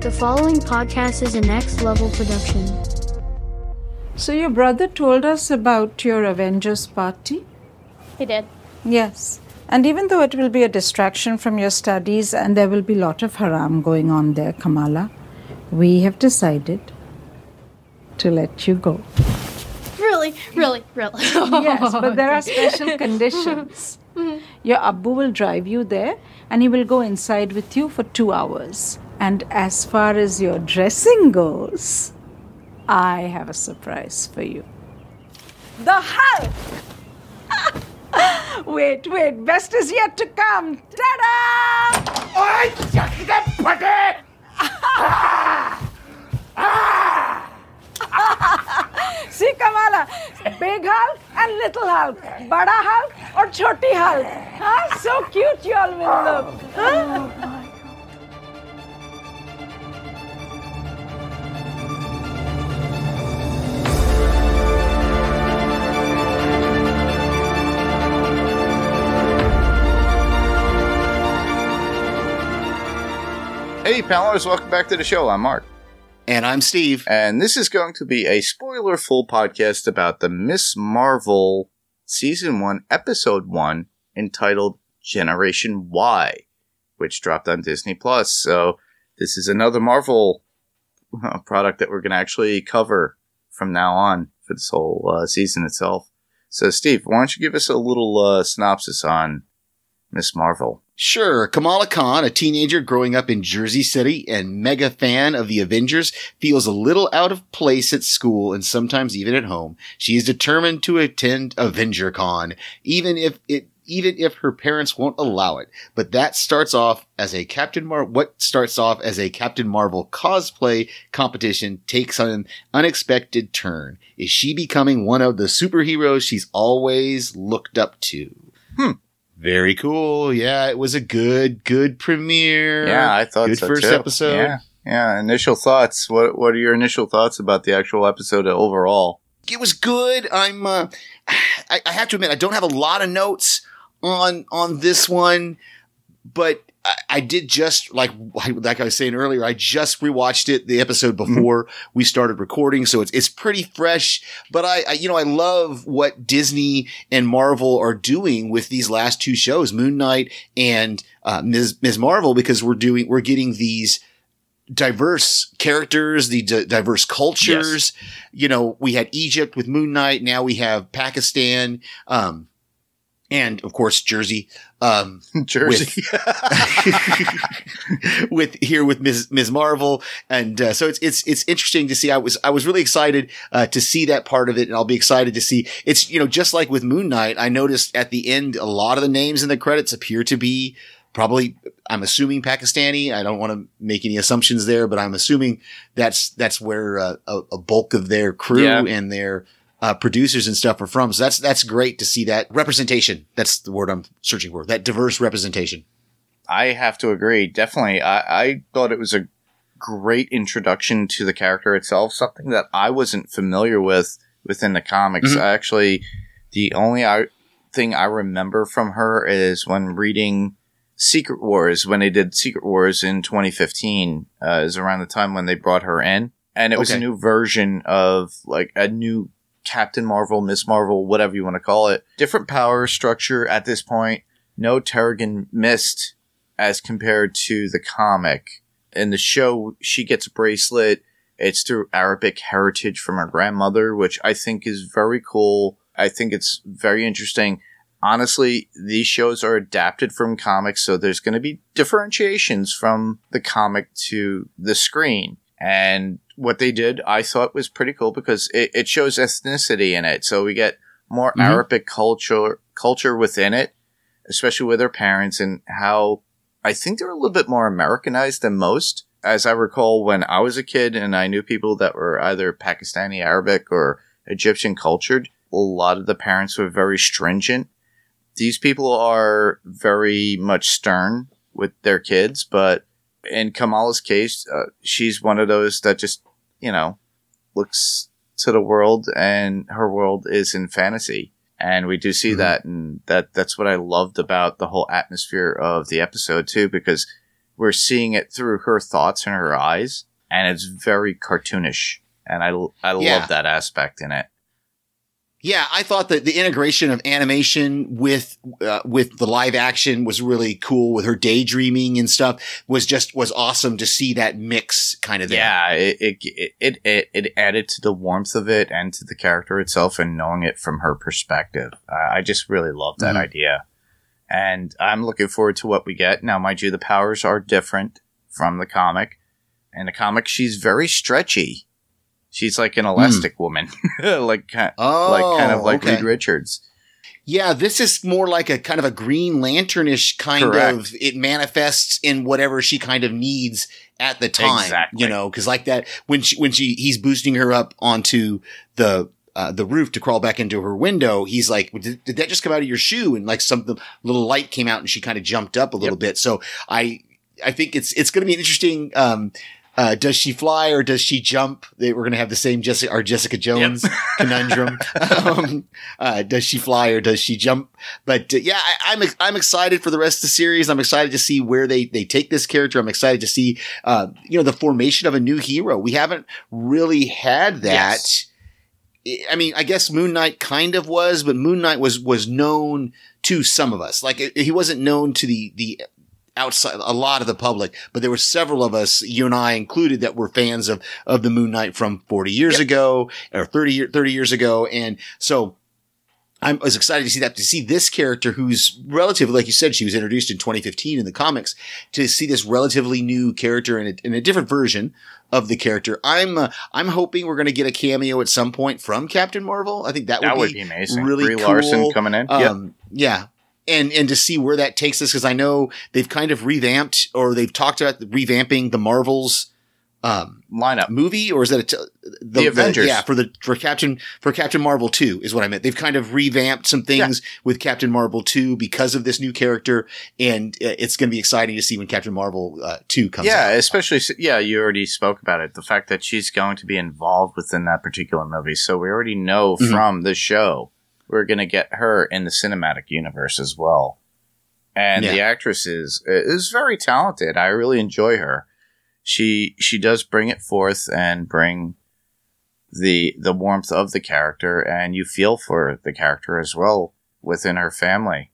The following podcast is a next level production. So, your brother told us about your Avengers party? He did. Yes. And even though it will be a distraction from your studies and there will be a lot of haram going on there, Kamala, we have decided to let you go. Really, really, really. yes, but there are special conditions. Mm-hmm. Your Abu will drive you there and he will go inside with you for two hours. And as far as your dressing goes, I have a surprise for you. The Hulk! wait, wait, best is yet to come. Ta da! See, Kamala, big Hulk and little Hulk, Bada Hulk or Choti Hulk. Huh? So cute you all will look. Hey, panelists, welcome back to the show. I'm Mark. And I'm Steve. And this is going to be a spoiler full podcast about the Miss Marvel Season 1, Episode 1, entitled Generation Why, which dropped on Disney Plus. So, this is another Marvel uh, product that we're going to actually cover from now on for this whole uh, season itself. So, Steve, why don't you give us a little uh, synopsis on Miss Marvel? Sure. Kamala Khan, a teenager growing up in Jersey City and mega fan of the Avengers, feels a little out of place at school and sometimes even at home. She is determined to attend Avenger Con, even if it even if her parents won't allow it. But that starts off as a Captain Mar- what starts off as a Captain Marvel cosplay competition takes an unexpected turn. Is she becoming one of the superheroes she's always looked up to? Hmm. Very cool. Yeah, it was a good, good premiere. Yeah, I thought good so first too. episode. Yeah, yeah. Initial thoughts. What What are your initial thoughts about the actual episode overall? It was good. I'm. Uh, I, I have to admit, I don't have a lot of notes on on this one, but I, I did just like like I was saying earlier. I just rewatched it the episode before mm-hmm. we started recording, so it's it's pretty fresh. But I, I, you know I love what Disney and Marvel are doing with these last two shows, Moon Knight and uh, Ms. Ms. Marvel, because we're doing we're getting these diverse characters, the d- diverse cultures. Yes. You know, we had Egypt with Moon Knight. Now we have Pakistan. Um, and of course Jersey, um, Jersey, with, with, here with Ms. Ms. Marvel, and uh, so it's it's it's interesting to see. I was I was really excited uh, to see that part of it, and I'll be excited to see it's you know just like with Moon Knight. I noticed at the end a lot of the names in the credits appear to be probably I'm assuming Pakistani. I don't want to make any assumptions there, but I'm assuming that's that's where uh, a, a, bulk of their crew yeah. and their uh, producers and stuff are from. So that's that's great to see that representation. That's the word I'm searching for. That diverse representation. I have to agree. Definitely, I, I thought it was a great introduction to the character itself. Something that I wasn't familiar with within the comics. Mm-hmm. Actually, the only I, thing I remember from her is when reading Secret Wars when they did Secret Wars in 2015 uh, is around the time when they brought her in, and it was okay. a new version of like a new Captain Marvel, Miss Marvel, whatever you want to call it. Different power structure at this point. No Terrigen Mist as compared to the comic. In the show, she gets a bracelet. It's through Arabic heritage from her grandmother, which I think is very cool. I think it's very interesting. Honestly, these shows are adapted from comics, so there's going to be differentiations from the comic to the screen. And what they did, I thought was pretty cool because it, it shows ethnicity in it. So we get more mm-hmm. Arabic culture culture within it, especially with their parents and how I think they're a little bit more Americanized than most. As I recall, when I was a kid and I knew people that were either Pakistani, Arabic, or Egyptian cultured, a lot of the parents were very stringent. These people are very much stern with their kids, but in Kamala's case, uh, she's one of those that just you know, looks to the world and her world is in fantasy. And we do see mm-hmm. that and that that's what I loved about the whole atmosphere of the episode too, because we're seeing it through her thoughts and her eyes, and it's very cartoonish. And I, I Yeah. love that aspect in it. Yeah, I thought that the integration of animation with uh, with the live action was really cool. With her daydreaming and stuff was just was awesome to see that mix kind of there. Yeah, it, it it it it added to the warmth of it and to the character itself, and knowing it from her perspective. I I just really love that Mhm. idea, and I'm looking forward to what we get. Now, mind you, the powers are different from the comic. In the comic, she's very stretchy. She's like an elastic woman, like Hmm. Oh, like kind of like okay. Reed Richards. Yeah, this is more like a kind of a Green Lanternish kind Correct. of. It manifests in whatever she kind of needs at the time. Exactly. You know, because like that when she when she he's boosting her up onto the. Uh, the roof to crawl back into her window. He's like, did, did that just come out of your shoe? And like something, little light came out and she kind of jumped up a little bit. So I, I think it's, it's going to be an interesting, um, uh, does she fly or does she jump? They, we're going to have the same Jessica, our Jessica Jones conundrum. um, uh, does she fly or does she jump? But uh, yeah, I, I'm I'm excited for the rest of the series. I'm excited to see where they they take this character. I'm excited to see uh, you know the formation of a new hero. We haven't really had that. Yes. I mean, I guess Moon Knight kind of was, but Moon Knight was was known to some of us. Like he wasn't known to the the outside a lot of the public, but there were several of us, you and I included, that were fans of of the Moon Knight from 40 years ago or 30 year, 30 years ago, and so. I was excited to see that, to see this character who's relatively, like you said, she was introduced in 2015 in the comics, to see this relatively new character in a, in a different version of the character. I'm, uh, I'm hoping we're going to get a cameo at some point from Captain Marvel. I think that, That would, would be be amazing. really Brie Larson coming in. yep. um, yeah. And, and to see where that takes us, because I know they've kind of revamped or they've talked about revamping the Marvels, um, Lineup. movie, or is that a t- The Avengers. yeah, for the for Captain for Captain Marvel two is what I meant. They've kind of revamped some things with Captain Marvel two because of this new character, and uh, it's going to be exciting to see when Captain Marvel uh, two comes. Yeah, out. especially yeah, you already spoke about it. The fact that she's going to be involved within that particular movie, so we already know Mhm. from the show we're going to get her in the cinematic universe as well. And the actress is is very talented. I really enjoy her. She she does bring it forth and bring the the warmth of the character, and you feel for the character as well within her family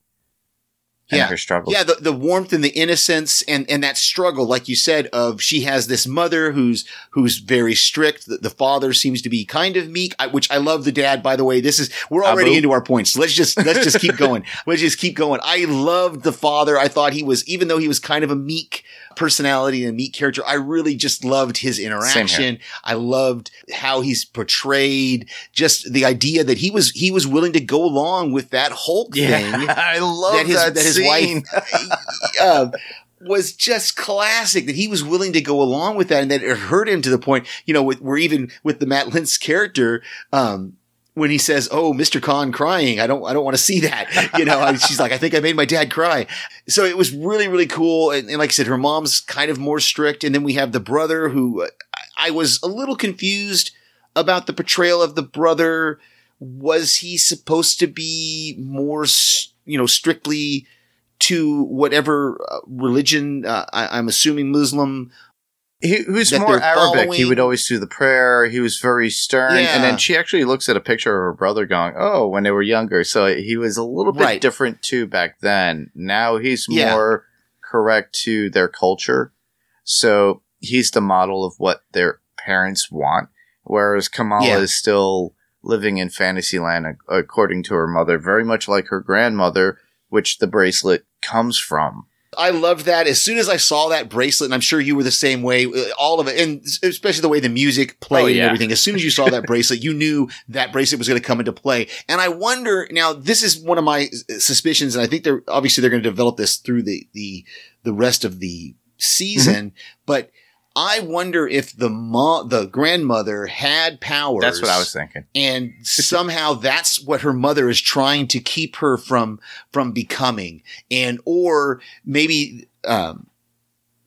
Yeah. her struggles. Yeah, the, the warmth and the innocence and, and that struggle, like you said, of she has this mother who's who's very strict. The, the father seems to be kind of meek, I, which I love the dad. By the way, this is we're already Abu. into our points. Let's just let's just keep going. Let's just keep going. I loved the father. I thought he was, even though he was kind of a meek personality and a meek character, I really just loved his interaction. I loved how he's portrayed. Just the idea that he was he was willing to go along with that Hulk thing I love that his, that, that his wife uh, was just classic that he was willing to go along with that and that it hurt him to the point, you know, with, where even with the Matt Lintz character, um, when he says, "Oh, Mr. Khan crying," I don't, I don't want to see that. You know, she's like, "I think I made my dad cry." So it was really, really cool. And, and like I said, her mom's kind of more strict, and then we have the brother who uh, I was a little confused about the portrayal of the brother. Was he supposed to be more, you know, strictly to whatever uh, religion? Uh, I, I'm assuming Muslim. He, he was more Arabic. He would always do the prayer. He was very stern. Yeah. And then she actually looks at a picture of her brother going, Oh, when they were younger. So he was a little bit Right. different too back then. Now he's Yeah. more correct to their culture. So he's the model of what their parents want. Whereas Kamala Yeah. is still living in Fantasyland ac- according to her mother, very much like her grandmother, which the bracelet comes from. I loved that. As soon as I saw that bracelet, and I'm sure you were the same way, uh, all of it, and especially the way the music played Oh, and everything. As soon as you saw that bracelet, you knew that bracelet was going to come into play. And I wonder now, this is one of my uh, suspicions, and I think they're obviously they're going to develop this through the the the rest of the season, Mm-hmm. but. I wonder if the mom, the grandmother had powers. That's what I was thinking. and somehow that's what her mother is trying to keep her from from becoming and or maybe um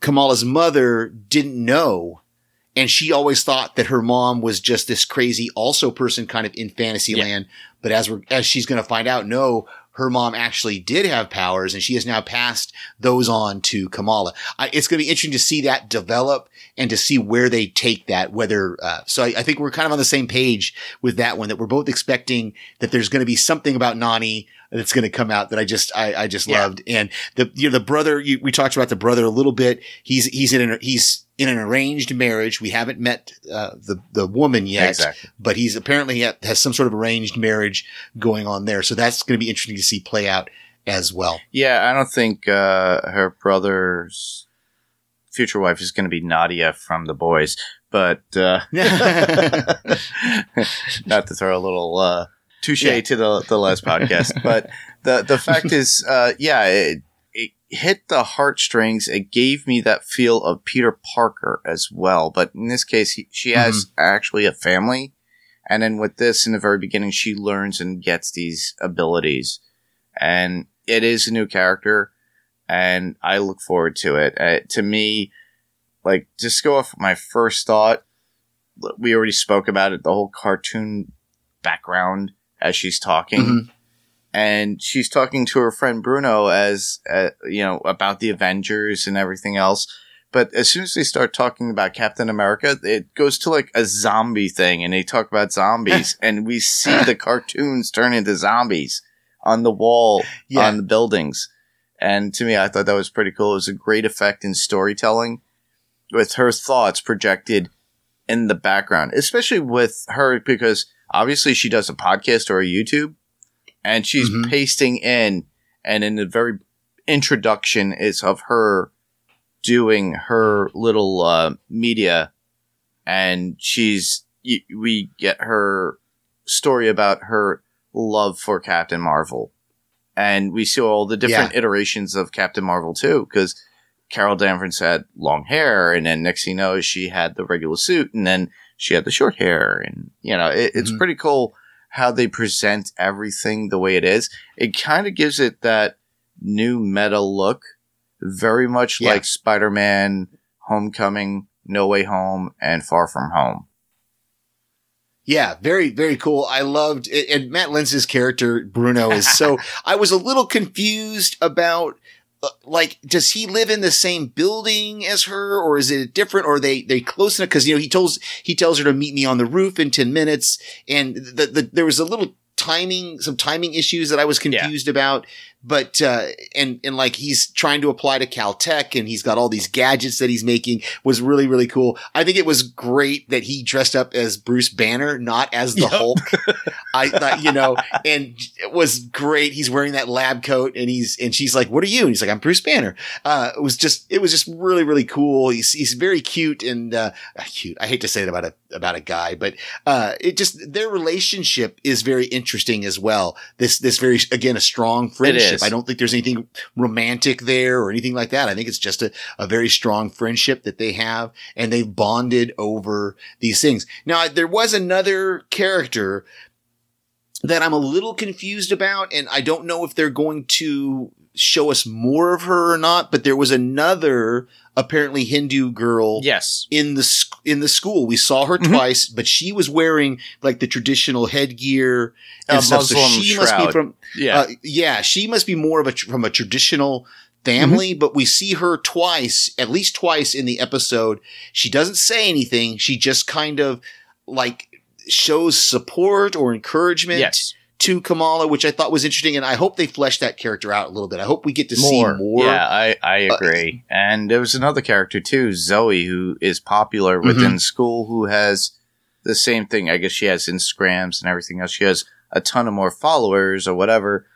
Kamala's mother didn't know and she always thought that her mom was just this crazy also person kind of in fantasy Yeah. land but as we're as she's going to find out no her mom actually did have powers and she has now passed those on to Kamala. I, it's going to be interesting to see that develop and to see where they take that, whether, uh, so I, I think we're kind of on the same page with that one that we're both expecting that there's going to be something about Nani that's going to come out that I just, I, I just Yeah. loved. And the, you know, the brother, you, we talked about the brother a little bit. He's, he's in an, he's in an arranged marriage. We haven't met, uh, the, the woman yet Exactly. but he's apparently has some sort of arranged marriage going on there. So that's going to be interesting to see play out as well. Yeah, I don't think uh, her brother's future wife is going to be Nadia from The Boys, but uh, not to throw a little uh, touche Yeah. to the the last podcast, but the the fact is, uh, yeah, it, it hit the heartstrings. It gave me that feel of Peter Parker as well, but in this case, he, she has actually a family. And then with this, in the very beginning, she learns and gets these abilities, and it is a new character, and I look forward to it. Uh, to me, like just go off my first thought. We already spoke about it. The whole cartoon background as she's talking, Mhm. And she's talking to her friend Bruno as uh, you know about the Avengers and everything else. But as soon as they start talking about Captain America, it goes to like a zombie thing, and they talk about zombies, and we see the cartoons turn into zombies on the wall Yeah. on the buildings. And to me, I thought that was pretty cool. It was a great effect in storytelling with her thoughts projected in the background, especially with her because obviously she does a podcast or a YouTube and she's Mhm. pasting in and in the very introduction is of her doing her little uh, media and she's y- we get her story about her love for Captain Marvel and we see all the different iterations of Captain Marvel too because Carol Danvers had long hair and then next thing you know she had the regular suit and then she had the short hair and you know it, it's Mhm. pretty cool how they present everything the way it is it kind of gives it that new meta look very much Yeah. like spider-man homecoming no way home and far from home Yeah, very, very cool. I loved it. And Matt Lintz's character, Bruno, is so, I was a little confused about, like, does he live in the same building as her or is it different or are they, they close enough? Cause, you know, he tells, he tells her to meet me on the roof in 10 minutes. And the, the, there was a little timing, some timing issues that I was Yeah. confused about. But, uh, and, and like he's trying to apply to Caltech and he's got all these gadgets that he's making was really, really cool. I think it was great that he dressed up as Bruce Banner, not as the Yep. Hulk. I thought, you know, and it was great. He's wearing that lab coat and he's, and she's like, what are you? And he's like, I'm Bruce Banner. Uh, it was just, it was just really, really cool. He's, he's very cute and, uh, cute. I hate to say it about a, about a guy, but, uh, it just, their relationship is very interesting as well. This, this very, again, a strong friendship. I don't think there's anything romantic there or anything like that. I think it's just a, a very strong friendship that they have and they've bonded over these things. Now, there was another character that I'm a little confused about, and I don't know if they're going to show us more of her or not, but there was another apparently Hindu girl yes in the sc- in the school. We saw her Mhm. twice, but she was wearing like the traditional headgear and stuff. So Muslim she must be from yeah uh, yeah, she must be more of a tr- from a traditional family, but we see her twice, at least twice in the episode. She doesn't say anything. She just kind of like shows support or encouragement yes to Kamala, which I thought was interesting. And I hope they flesh that character out a little bit. I hope we get to see more. Yeah, I, I Uh, agree. and there was another character too, Zoe, who is popular within school, who has the same thing. I guess she has Instagrams and everything else. She has a ton of more followers or whatever.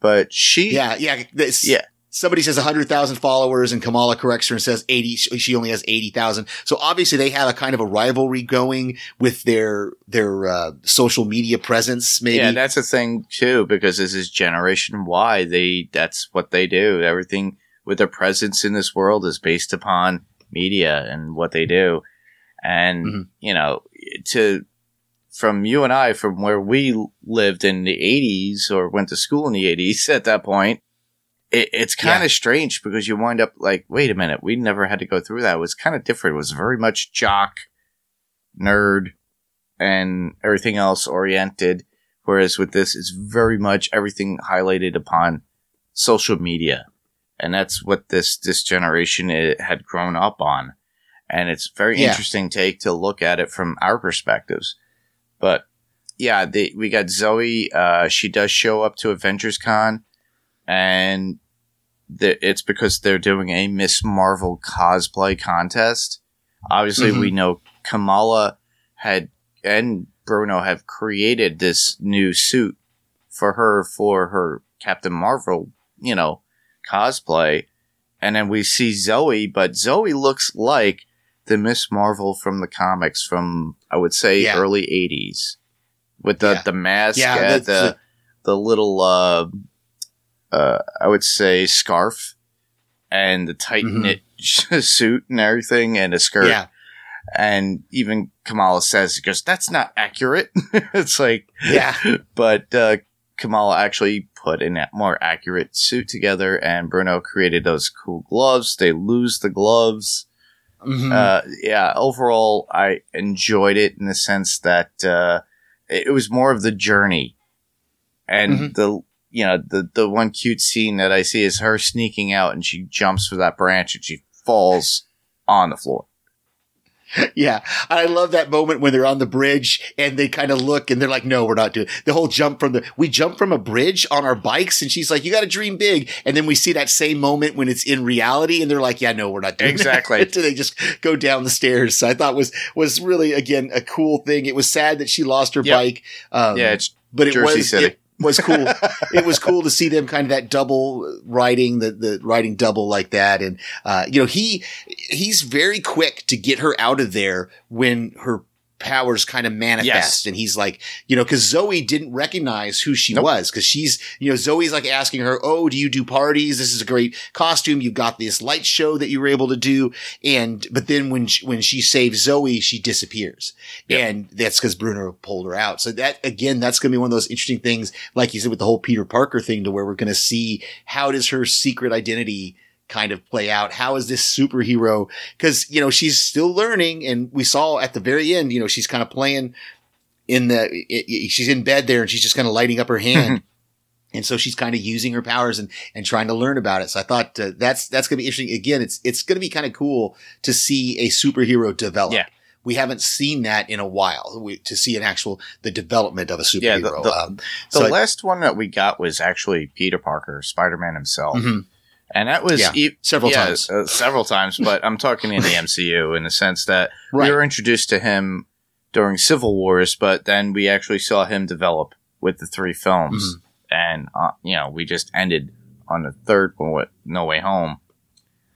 But she, Yeah, yeah. This, Yeah. Somebody says 100,000 followers and Kamala corrects her and says 80, she only has 80,000. So obviously they have a kind of a rivalry going with their, their, uh, social media presence, maybe. yeah, that's a thing too because this is Generation Y. They that's what they do. Everything with their presence in this world is based upon media and what they do. And Mhm. you know, to from you and I, from where we lived in the '80s or went to school in the '80s at that point, it, it's kind Yeah. of strange because you wind up like, wait a minute, we never had to go through that. It was kind of different. It was very much jock, nerd, and everything else oriented. Whereas with this, it's very much everything highlighted upon social media, and that's what this this generation had grown up on, and it's very Yeah. interesting take to look at it from our perspectives. But yeah, they, we got Zoe. Uh, she does show up to Avengers Con, and the, it's because they're doing a Miss Marvel cosplay contest. Obviously, Mhm. we know Kamala had and Bruno have created this new suit for her for her Captain Marvel, you know, cosplay. And then we see Zoe, but Zoe looks like the Miss Marvel from the comics from I would say Yeah. early '80s, with the Yeah. the mask, Yeah, uh, the the- the little uh, uh, I would say scarf and the tight Mhm. knit suit and everything, and a skirt. Yeah. And even Kamala says, he goes, that's not accurate. it's like, Yeah. but uh, Kamala actually put a more accurate suit together, and Bruno created those cool gloves. They lose the gloves. Mhm. Uh, yeah, overall, I enjoyed it in the sense that uh, it was more of the journey, and Mhm. the you know the the one cute scene that I see is her sneaking out, and she jumps for that branch, and she falls on the floor. Yeah. I love that moment when they're on the bridge and they kind of look and they're like, no, we're not doing the whole jump from the, we jump from a bridge on our bikes and she's like, you got to dream big. And then we see that same moment when it's in reality and they're like, yeah, no, we're not doing it. Exactly. that. they just go down the stairs. So I thought was, was really, again, a cool thing. It was sad that she lost her Yep. bike. Um, yeah, but it Jersey was, City. it was cool. it was cool to see them kind of that double riding, the, the riding double like that. And, uh, you know, he, he's very quick to get her out of there when her powers kind of manifest. Yes. And he's like, you know, cause Zoe didn't recognize who she Nope. was. Cause she's, you know, Zoe's like asking her, Oh, do you do parties? This is a great costume. You've got this light show that you were able to do. And, but then when, she, when she saves Zoe, she disappears. Yep. And that's because Bruno pulled her out. So that, again, that's going to be one of those interesting things, like you said, with the whole Peter Parker thing to where we're going to see how does her secret identity kind of play out? How is this superhero? Cause, you know, she's still learning. And we saw at the very end, you know, she's kind of playing in the, i i she's in bed there and she's just kind of lighting up her hand. And so she's kind of using her powers and, and trying to learn about it. So I thought uh, that's, that's going to be interesting. Again, it's, it's going to be kind of cool to see a superhero develop. Yeah. We haven't seen that in a while we, to see an actual, the development of a superhero. Yeah, the- the- um, The I- last one that we got was actually Peter Parker, Spider Man himself. Mhm. And that was Yeah, e- several yeah, times. uh, several times, but I'm talking in the MCU in the sense that Right. we were introduced to him during Civil Wars, but then we actually saw him develop with the three films. Mm-hmm. And, uh, you know, we just ended on the third one with No Way Home.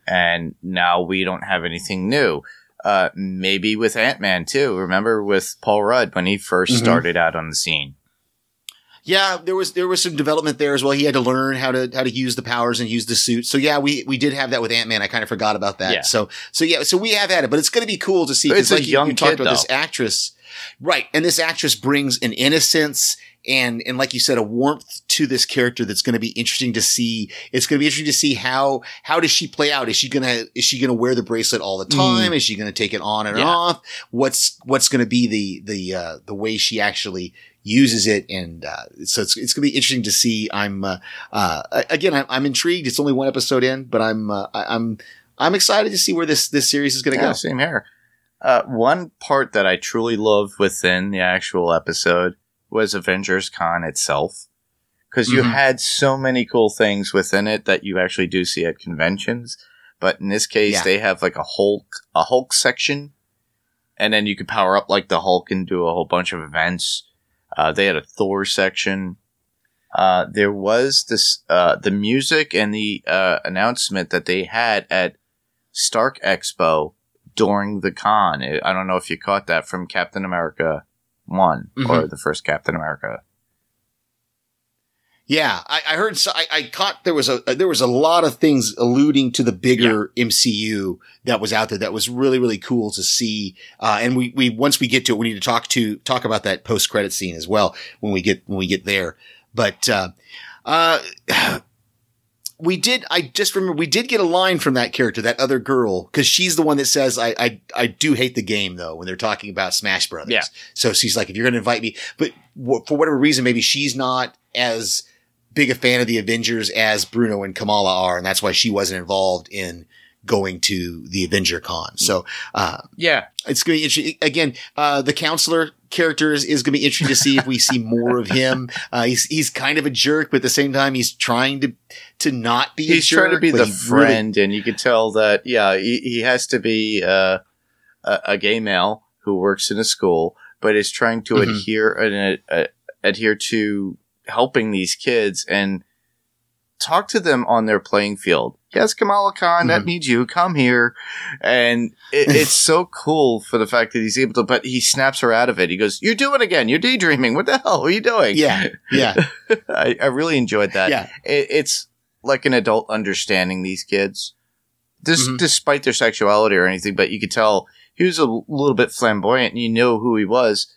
And now we don't have anything new. Uh, maybe with Ant Man too. Remember with Paul Rudd when he 1st Mhm. started out on the scene? Yeah, there was there was some development there as well. He had to learn how to how to use the powers and use the suit. So yeah, we we did have that with Ant Man. I kind of forgot about that. Yeah. So so yeah, so we have had it, but it's going to be cool to see. It's a like you- young you, talked kid, about this actress, right? And this actress brings an innocence and and like you said, a warmth to this character that's going to be interesting to see. It's going to be interesting to see how how does she play out? Is she gonna is she gonna wear the bracelet all the time? Is she gonna take it on and Mm. Yeah. off? What's what's going to be the the uh, the way she actually uses it and uh, so it's, it's gonna be interesting to see i'm uh, uh again I'm, I'm intrigued it's only one episode in but i'm uh, i'm i'm excited to see where this this series is gonna Yeah, go same here. Uh, one part that I truly love within the actual episode was Avengers Con itself. Because you Mhm. had so many cool things within it that you actually do see at conventions. But in this case, Yeah. they have like a Hulk, a Hulk section. And then you could power up like the Hulk and do a whole bunch of events. Uh, they had a Thor section. Uh, there was this, uh, the music and the, uh, announcement that they had at Stark Expo during the con. I don't know if you caught that from Captain America 1 Mm-hmm. or the first Captain America. yeah i, I heard so I, I caught there was a there was a lot of things alluding to the bigger mcu that was out there that was really really cool to see uh and we we once we get to it we need to talk to talk about that post credit scene as well when we get when we get there but uh uh we did i just remember we did get a line from that character that other girl because she's the one that says I, I i do hate the game though when they're talking about smash brothers Yeah. so she's like if you're gonna invite me but wh- for whatever reason, maybe she's not as big a fan of the Avengers as Bruno and Kamala are, and that's why she wasn't involved in going to the Avenger Con. So, uh, Yeah. it's going to be interesting. Again, uh, the counselor character is, is going to be interesting to see if we see more of him. Uh, he's, he's kind of a jerk, but at the same time, he's trying to, to not be a He's trying to be the he really- friend, and you can tell that, yeah, he, he has to be uh, a, a gay male who works in a school, but is trying to Mhm. adhere and uh, adhere to helping these kids and talk to them on their playing field. Yes, Kamala Khan, that Mhm. needs you. Come here, and it, it's so cool for the fact that he's able to. But he snaps her out of it. He goes, "You're doing it again. You're daydreaming. What the hell are you doing?" Yeah. Yeah. I, I really enjoyed that yeah. it, it's like an adult understanding these kids, Dis- Mhm. despite their sexuality or anything. But you could tell he was a little bit flamboyant, and you know who he was.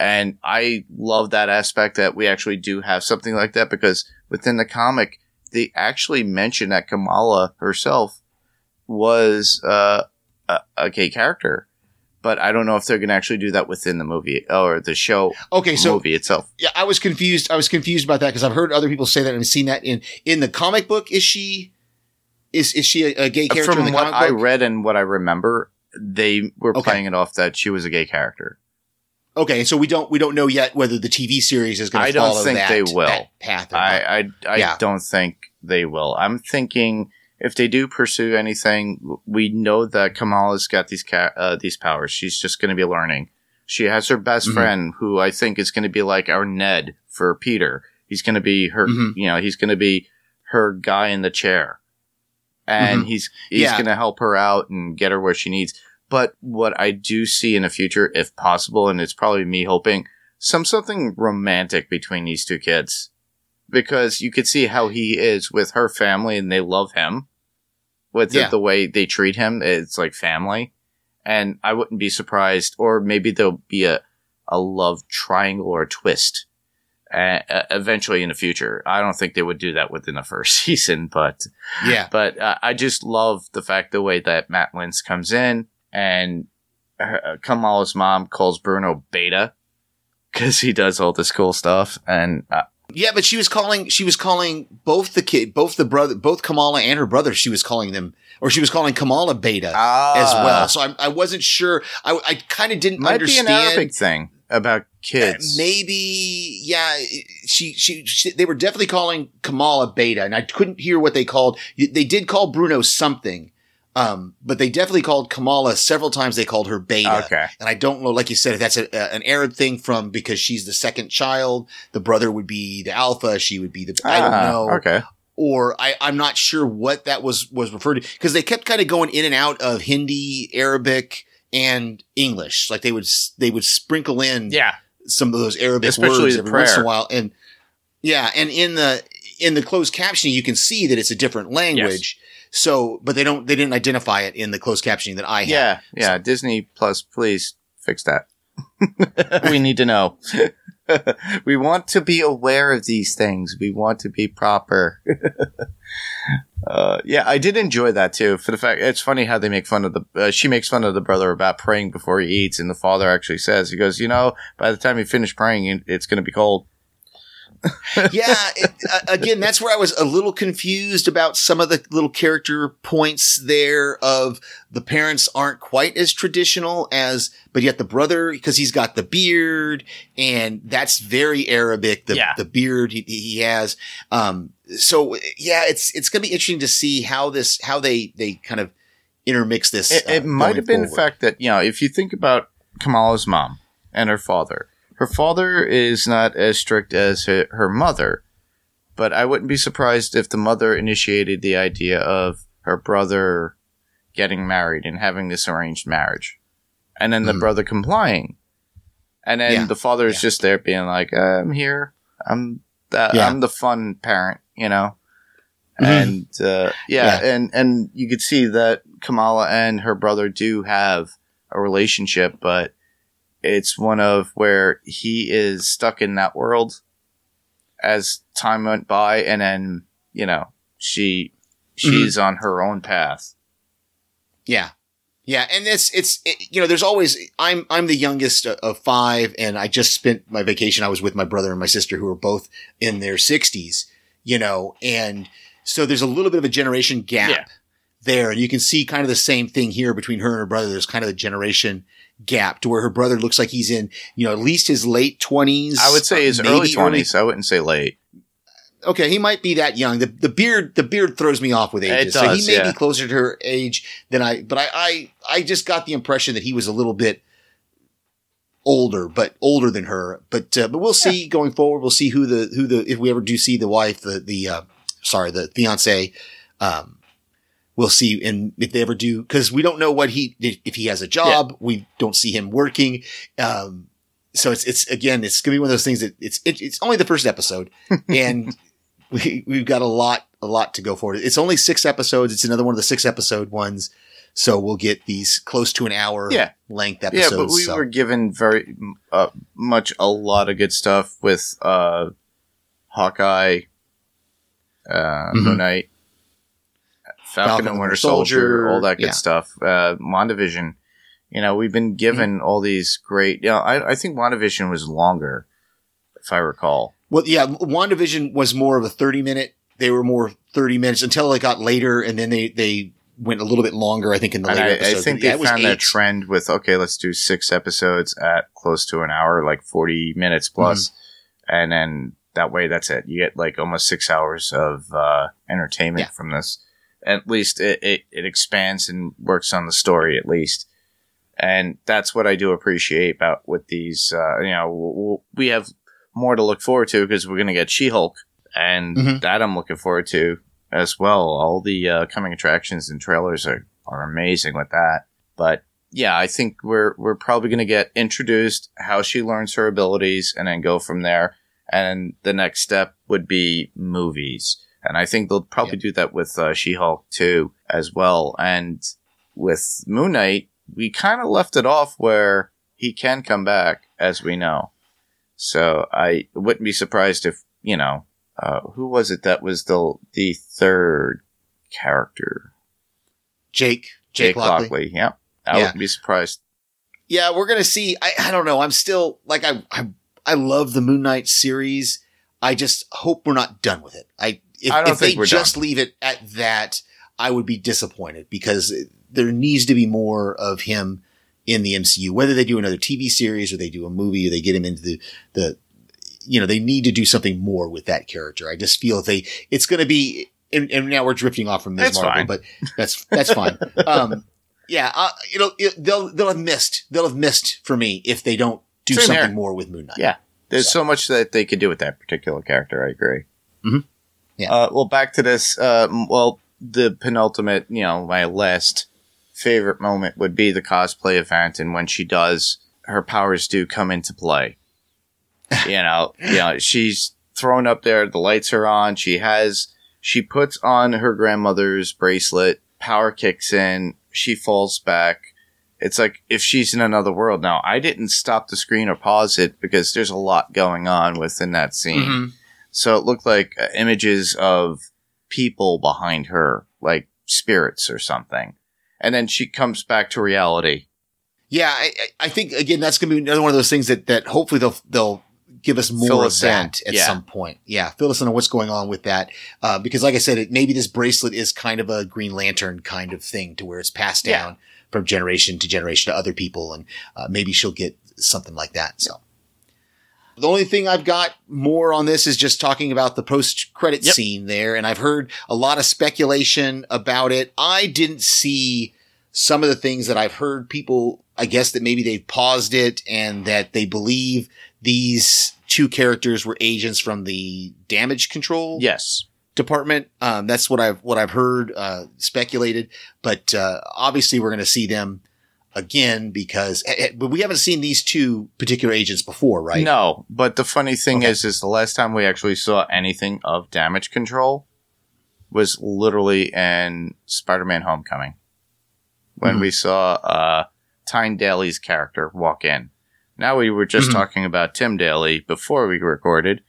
And I love that aspect that we actually do have something like that because within the comic, they actually mention that Kamala herself was uh, a, a gay character. But I don't know if they're going to actually do that within the movie or the show Okay. So movie itself. yeah, I was confused. I was confused about that because I've heard other people say that and seen that in, in the comic book. Is she, is, is she a, a gay character in From the what I book? read and what I remember, they were Okay. playing it off that she was a gay character. Okay. So we don't, we don't know yet whether the TV series is going I to don't follow think that, they will. that path. I I, I Yeah. don't think they will. I'm thinking if they do pursue anything, we know that Kamala's got these ca- uh, these powers. She's just going to be learning. She has her best Mhm. friend, who I think is going to be like our Ned for Peter. He's going to be her. Mhm. You know, he's going to be her guy in the chair, and Mhm. he's he's Yeah. going to help her out and get her where she needs. But what I do see in the future, if possible, and it's probably me hoping, some something romantic between these two kids. Because you could see how he is with her family and they love him. With the- Yeah. the, way they treat him, it's like family. And I wouldn't be surprised, or maybe there'll be a, a love triangle or a twist uh, uh, eventually in the future. I don't think they would do that within the first season, but yeah. but uh, I just love the fact the way that Matt Lintz comes in and uh, Kamala's mom calls Bruno Beta because he does all this cool stuff. And uh, Yeah, but she was calling. She was calling both the kid, both the brother, both Kamala and her brother. She was calling them, or she was calling Kamala Beta as well. So I, I wasn't sure. I, I kind of didn't Ah. might understand. be an Arabic thing about kids. Maybe, yeah. She, she, she, they were definitely calling Kamala Beta, and I couldn't hear what they called. They did call Bruno something, um, but they definitely called Kamala several times. They called her Beta. Okay. And I don't know, like you said, if that's a, a, an Arab thing from because she's the second child, the brother would be the alpha, she would be the, I don't Ah, know. Okay. Or I, I'm not sure what that was, was referred to because they kept kind of going in and out of Hindi, Arabic, and English. Like they would, they would sprinkle in Yeah. some of those Arabic Especially words every once in a while. And yeah, and in the, in the closed captioning, you can see that it's a different language. So, but they don't, they didn't identify it in the closed captioning that I had. Yeah. Yeah. Disney Plus, please fix that. we need to know. we want to be aware of these things. We want to be proper. uh, yeah, I did enjoy that too. For the fact, it's funny how they make fun of the. Uh, she makes fun of the brother about praying before he eats, and the father actually says, "He goes, you know, by the time you finish praying, it's going to be cold." yeah it, uh, again that's where i was a little confused about some of the little character points there of the parents aren't quite as traditional as but yet the brother because he's got the beard and that's very arabic the, Yeah. the beard he, he has um so yeah it's it's gonna be interesting to see how this how they they kind of intermix this It, it uh, might have been the fact that you know, if you think about Kamala's mom and her father, her father is not as strict as her, her mother, but I wouldn't be surprised if the mother initiated the idea of her brother getting married and having this arranged marriage, and then the Mhm. brother complying, and then Yeah. the father is Yeah. just there being like, "I'm here, I'm the, Yeah. I'm the fun parent," you know. Mhm. And uh, yeah, Yeah. and and you could see that Kamala and her brother do have a relationship, but it's one of where he is stuck in that world as time went by, and then you know she mm-hmm. she's on her own path. Yeah. Yeah, and it's it's it, you know there's always I'm I'm the youngest of five, and I just spent my vacation. I was with my brother and my sister who are both in their 60s, you know, and so there's a little bit of a generation gap Yeah. there, and you can see kind of the same thing here between her and her brother. There's kind of a generation gap to where her brother looks like he's in you know at least his late 20s. I would say his early twenties. I wouldn't say late. okay, he might be that young. The the beard the beard throws me off with It ages. so he may yeah. be closer to her age than I but I, I I just got the impression that he was a little bit older, but older than her. But uh, but we'll see going forward. We'll see who the who the if we ever do see the wife, the the uh, sorry, the fiance um we'll see and if they ever do cuz we don't know what he if he has a job, we don't see him working. Um so it's it's again it's going to be one of those things that it's it, it's only the first episode and we we've got a lot a lot to go forward. It's only 6 episodes. It's another one of the 6 episode ones. So we'll get these close to an hour Yeah. length episodes Yeah, but we so. were given very uh, much a lot of good stuff with uh, Hawkeye, uh, Mhm. Moon Knight, Falcon, and Winter Soldier, all that good yeah. stuff. Uh, WandaVision. You know, we've been given all these great. You know, I, I think WandaVision was longer, if I recall. Well, yeah, WandaVision was more of a 30 minute. They were more 30 minutes until it got later and then they, they went a little bit longer, I think, in the And later I, I think yeah, they found that trend with okay, let's do six episodes at close to an hour, like forty minutes plus, Mm-hmm. and then that way that's it. You get like almost six hours of uh, entertainment Yeah. from this. At least it, it it expands and works on the story at least, and that's what I do appreciate about with these. Uh, you know, w- w- we have more to look forward to because we're going to get She Hulk, and Mhm. that I'm looking forward to as well. All the uh, coming attractions and trailers are, are amazing with that. But yeah, I think we're we're probably going to get introduced how she learns her abilities and then go from there. And the next step would be movies, and I think they'll probably do that with uh, She Hulk too as well. And with Moon Knight, we kind of left it off where he can come back, as we know. So I wouldn't be surprised if you know uh, who was it that was the the third character? Jake, Jake, Lockley. Yeah, I Yeah. wouldn't be surprised. Yeah, we're gonna see. I, I don't know. I'm still like I, I I love the Moon Knight series. I just hope we're not done with it. I if, if they just leave it at that, I would be disappointed because there needs to be more of him in the MCU. Whether they do another TV series or they do a movie or they get him into the the you know they need to do something more with that character. I just feel they it's going to be and, and now we're drifting off from Ms. That's Marvel, fine. but that's that's fine. Um, yeah, uh, it'll it, they'll they'll have missed they'll have missed for me if they don't do Same something here. more with Moon Knight. Yeah. There's So- so much that they could do with that particular character. I agree. Mhm. Yeah. Uh, well, back to this. Uh, well, the penultimate, you know, my last favorite moment would be the cosplay event, and when she does, her powers do come into play. you know, you know, she's thrown up there. The lights are on. She has. She puts on her grandmother's bracelet. Power kicks in. She falls back it's like if she's in another world now i didn't stop the screen or pause it because there's a lot going on within that scene Mhm. So it looked like uh, images of people behind her like spirits or something and then she comes back to reality Yeah, I, I- think again that's going to be another one of those things that that hopefully they'll they'll give us more of that at Yeah. some point. Yeah, fill us in on what's going on with that uh, because, like I said, it, maybe this bracelet is kind of a Green Lantern kind of thing to where it's passed Yeah. down from generation to generation to other people, and uh, maybe she'll get something like that. So. The only thing I've got more on this is just talking about the post credit Yep. scene there. And I've heard a lot of speculation about it. I didn't see some of the things that I've heard people, I guess that maybe they've paused it and that they believe these two characters were agents from the damage control yes department. Um, that's what I've, what I've heard, uh, speculated, but, uh, obviously we're going to see them again because, eh, eh, but we haven't seen these two particular agents before, right? no but the funny thing Okay. is is the last time we actually saw anything of damage control was literally in spider-man homecoming when Mhm. we saw uh tyne daly's character walk in now we were just Mhm. talking about tim daly before we recorded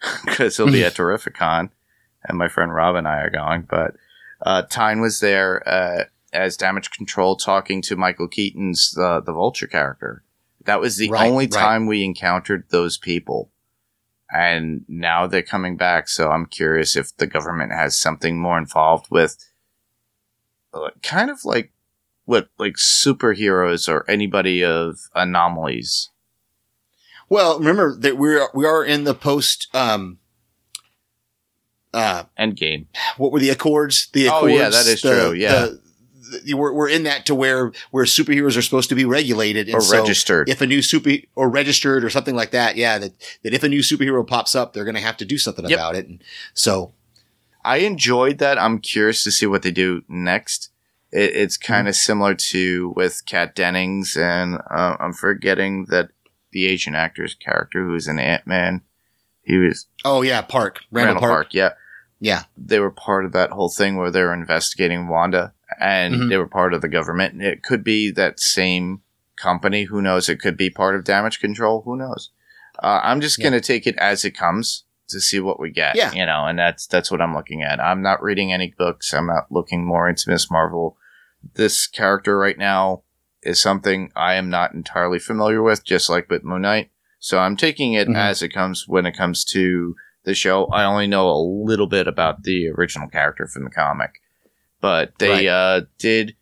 because he'll be at terrificon and my friend rob and i are going but uh tyne was there uh as damage control talking to Michael Keaton's uh, the Vulture character. That was the Right, only right. time we encountered those people. And now they're coming back, so I'm curious if the government has something more involved with uh, kind of like what like superheroes or anybody of anomalies. Well, remember that we're we are in the post. Um, uh, end game. what were the accords? The accords. Oh, yeah, that is the- true, yeah. the- we're, we're in that to where where superheroes are supposed to be regulated and Or so registered. If a new super or registered or something like that, yeah, that that if a new superhero pops up, they're going to have to do something Yep. about it. And so, I enjoyed that. I'm curious to see what they do next. It, it's kind of similar to with Kat Dennings, and uh, I'm forgetting that the Asian actor's character who was in Ant Man. He was oh yeah, Park Randall, Randall Park. Park. Yeah, Yeah, they were part of that whole thing where they were investigating Wanda, and Mhm. they were part of the government. It could be that same company. Who knows? It could be part of Damage Control. Who knows? Uh, I'm just Yeah. gonna take it as it comes to see what we get. Yeah. you know, and that's that's what I'm looking at. I'm not reading any books. I'm not looking more into Miss Marvel. This character right now is something I am not entirely familiar with, just like with Moon Knight. So I'm taking it Mhm. as it comes when it comes to the show. I only know a little bit about the original character from the comic, but they Right. uh, did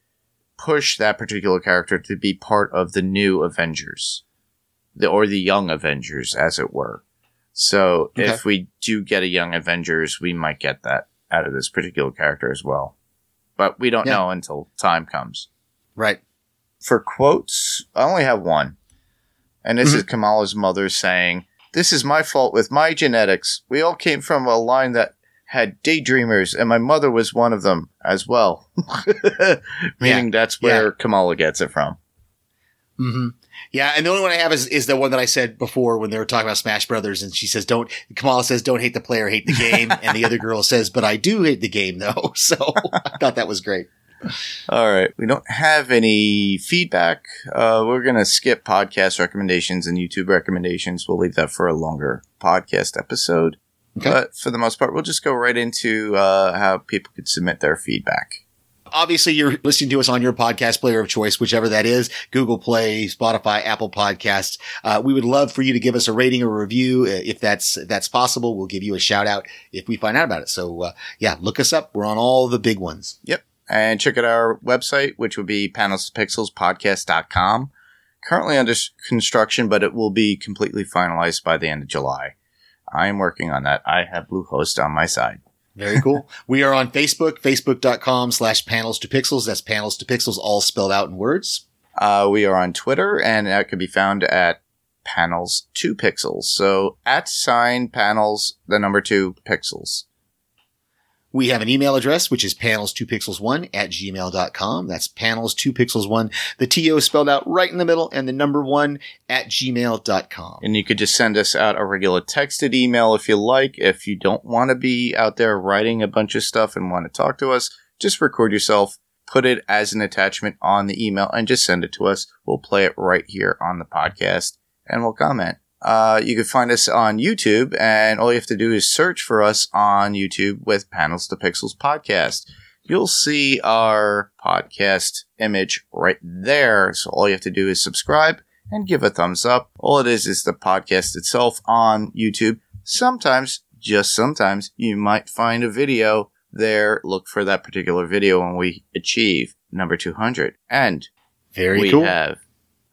push that particular character to be part of the new Avengers, the or the Young Avengers, as it were. So Okay. if we do get a Young Avengers, we might get that out of this particular character as well. But we don't Yeah. know until time comes. right. For quotes, I only have one. And this Mhm. is Kamala's mother saying, This is my fault with my genetics. We all came from a line that had daydreamers, and my mother was one of them as well. Meaning that's where Kamala gets it from. hmm Yeah, and the only one I have is, is the one that I said before when they were talking about Smash Brothers, and she says, "Don't." Kamala says, "Don't hate the player, hate the game," and the other girl says, "But I do hate the game, though." So I thought that was great. All right. We don't have any feedback. Uh, we're going to skip podcast recommendations and YouTube recommendations. We'll leave that for a longer podcast episode. Okay. But for the most part, we'll just go right into uh, how people could submit their feedback. Obviously, you're listening to us on your podcast player of choice, whichever that is Google Play, Spotify, Apple Podcasts. Uh, we would love for you to give us a rating or review. Uh, If that's, if that's possible, we'll give you a shout out if we find out about it. So, uh, yeah, look us up. We're on all the big ones. Yep. And check out our website, which would be panels to pixels podcast.com. Currently under construction, but it will be completely finalized by the end of July. I am working on that. I have Bluehost on my side. Very cool. we are on Facebook, facebook.com slash panels to pixels. That's panels to pixels, all spelled out in words. Uh, we are on Twitter, and that can be found at panels two pixels. So at sign panels, the number two pixels. We have an email address, which is panels2pixels1 at gmail.com. That's panels2pixels1. The TO is spelled out right in the middle and the number one at gmail.com. And you could just send us out a regular texted email if you like. If you don't want to be out there writing a bunch of stuff and want to talk to us, just record yourself, put it as an attachment on the email, and just send it to us. We'll play it right here on the podcast and we'll comment. Uh, you can find us on YouTube, and all you have to do is search for us on YouTube with Panels to Pixels Podcast. You'll see our podcast image right there. So all you have to do is subscribe and give a thumbs up. All it is is the podcast itself on YouTube. Sometimes, just sometimes, you might find a video there. Look for that particular video when we achieve number 200. And Very we cool. have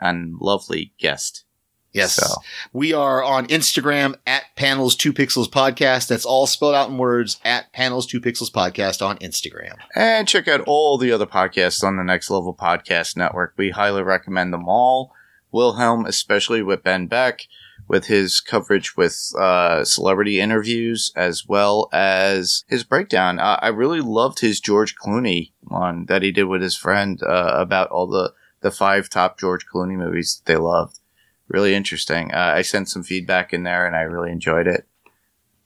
a lovely guest. Yes. So, We are on Instagram at panels2pixels podcast. That's all spelled out in words at panels2pixels podcast on Instagram. and check out all the other podcasts on the Next Level Podcast Network. We highly recommend them all. Wilhelm, especially with Ben Beck, with his coverage with uh, celebrity interviews, as well as his breakdown. Uh, I really loved his George Clooney one that he did with his friend uh, about all the, the five top George Clooney movies that they loved. Really interesting. Uh, I sent some feedback in there and I really enjoyed it.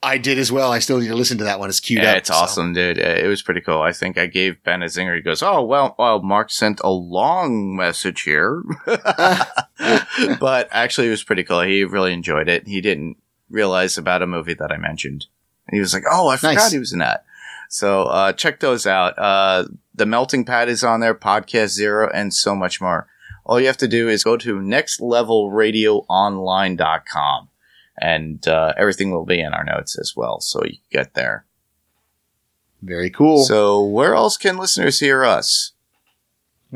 I did as well. I still need to listen to that one. It's queued Yeah, up. it's so. awesome, dude. Uh, It was pretty cool. I think I gave Ben a zinger. He goes, "Oh well, well, Mark sent a long message here," but actually, it was pretty cool. He really enjoyed it. He didn't realize about a movie that I mentioned. He was like, "Oh, I forgot Nice. he was in that." So uh, check those out. Uh, the Melting Pad is on there, Podcast Zero, and so much more. All you have to do is go to nextlevelradioonline.com and uh, everything will be in our notes as well. So you can get there. Very cool. So where else can listeners hear us?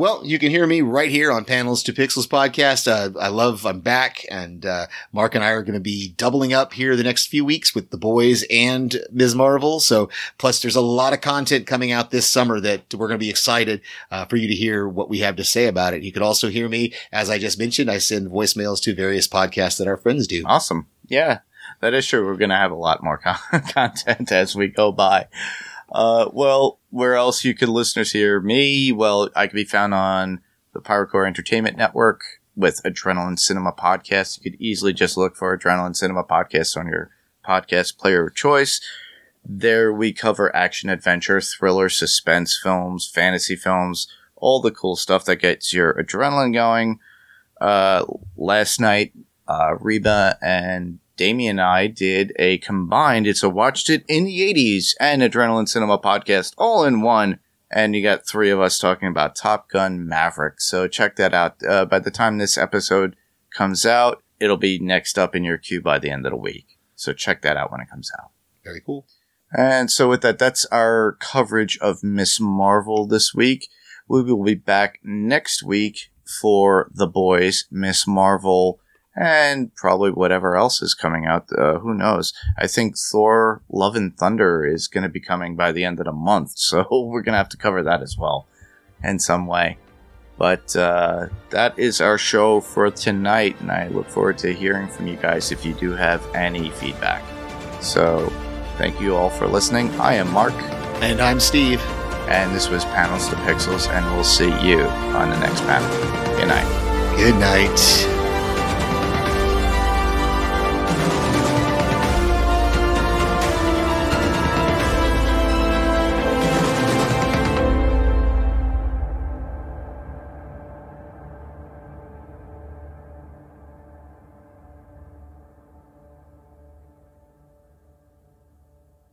Well, you can hear me right here on Panels to Pixels podcast. Uh, I love, I'm back, and uh, Mark and I are going to be doubling up here the next few weeks with the boys and Ms. Marvel. So, plus, there's a lot of content coming out this summer that we're going to be excited uh, for you to hear what we have to say about it. You could also hear me, as I just mentioned, I send voicemails to various podcasts that our friends do. Awesome. Yeah, that is true. We're going to have a lot more con- content as we go by. Uh, well, where else you can listeners hear me? Well, I can be found on the Pyrocore Entertainment Network with Adrenaline Cinema Podcast. You could easily just look for Adrenaline Cinema Podcast on your podcast player of choice. There we cover action, adventure, thriller, suspense films, fantasy films, all the cool stuff that gets your adrenaline going. Uh, last night, uh, Reba and Damien and I did a combined, it's a watched it in the 80s and Adrenaline Cinema podcast all in one. And you got three of us talking about Top Gun Maverick. So check that out. Uh, by the time this episode comes out, it'll be next up in your queue by the end of the week. So check that out when it comes out. Very cool. And so with that, that's our coverage of Miss Marvel this week. We will be back next week for The Boys, Miss Marvel, and probably whatever else is coming out. Uh, who knows? I think Thor: Love and Thunder is going to be coming by the end of the month, so we're going to have to cover that as well in some way. But uh, that is our show for tonight, and I look forward to hearing from you guys if you do have any feedback. So, thank you all for listening. I am Mark, And I'm Steve. and this was Panels to Pixels, and we'll see you on the next panel. Good night. Good night.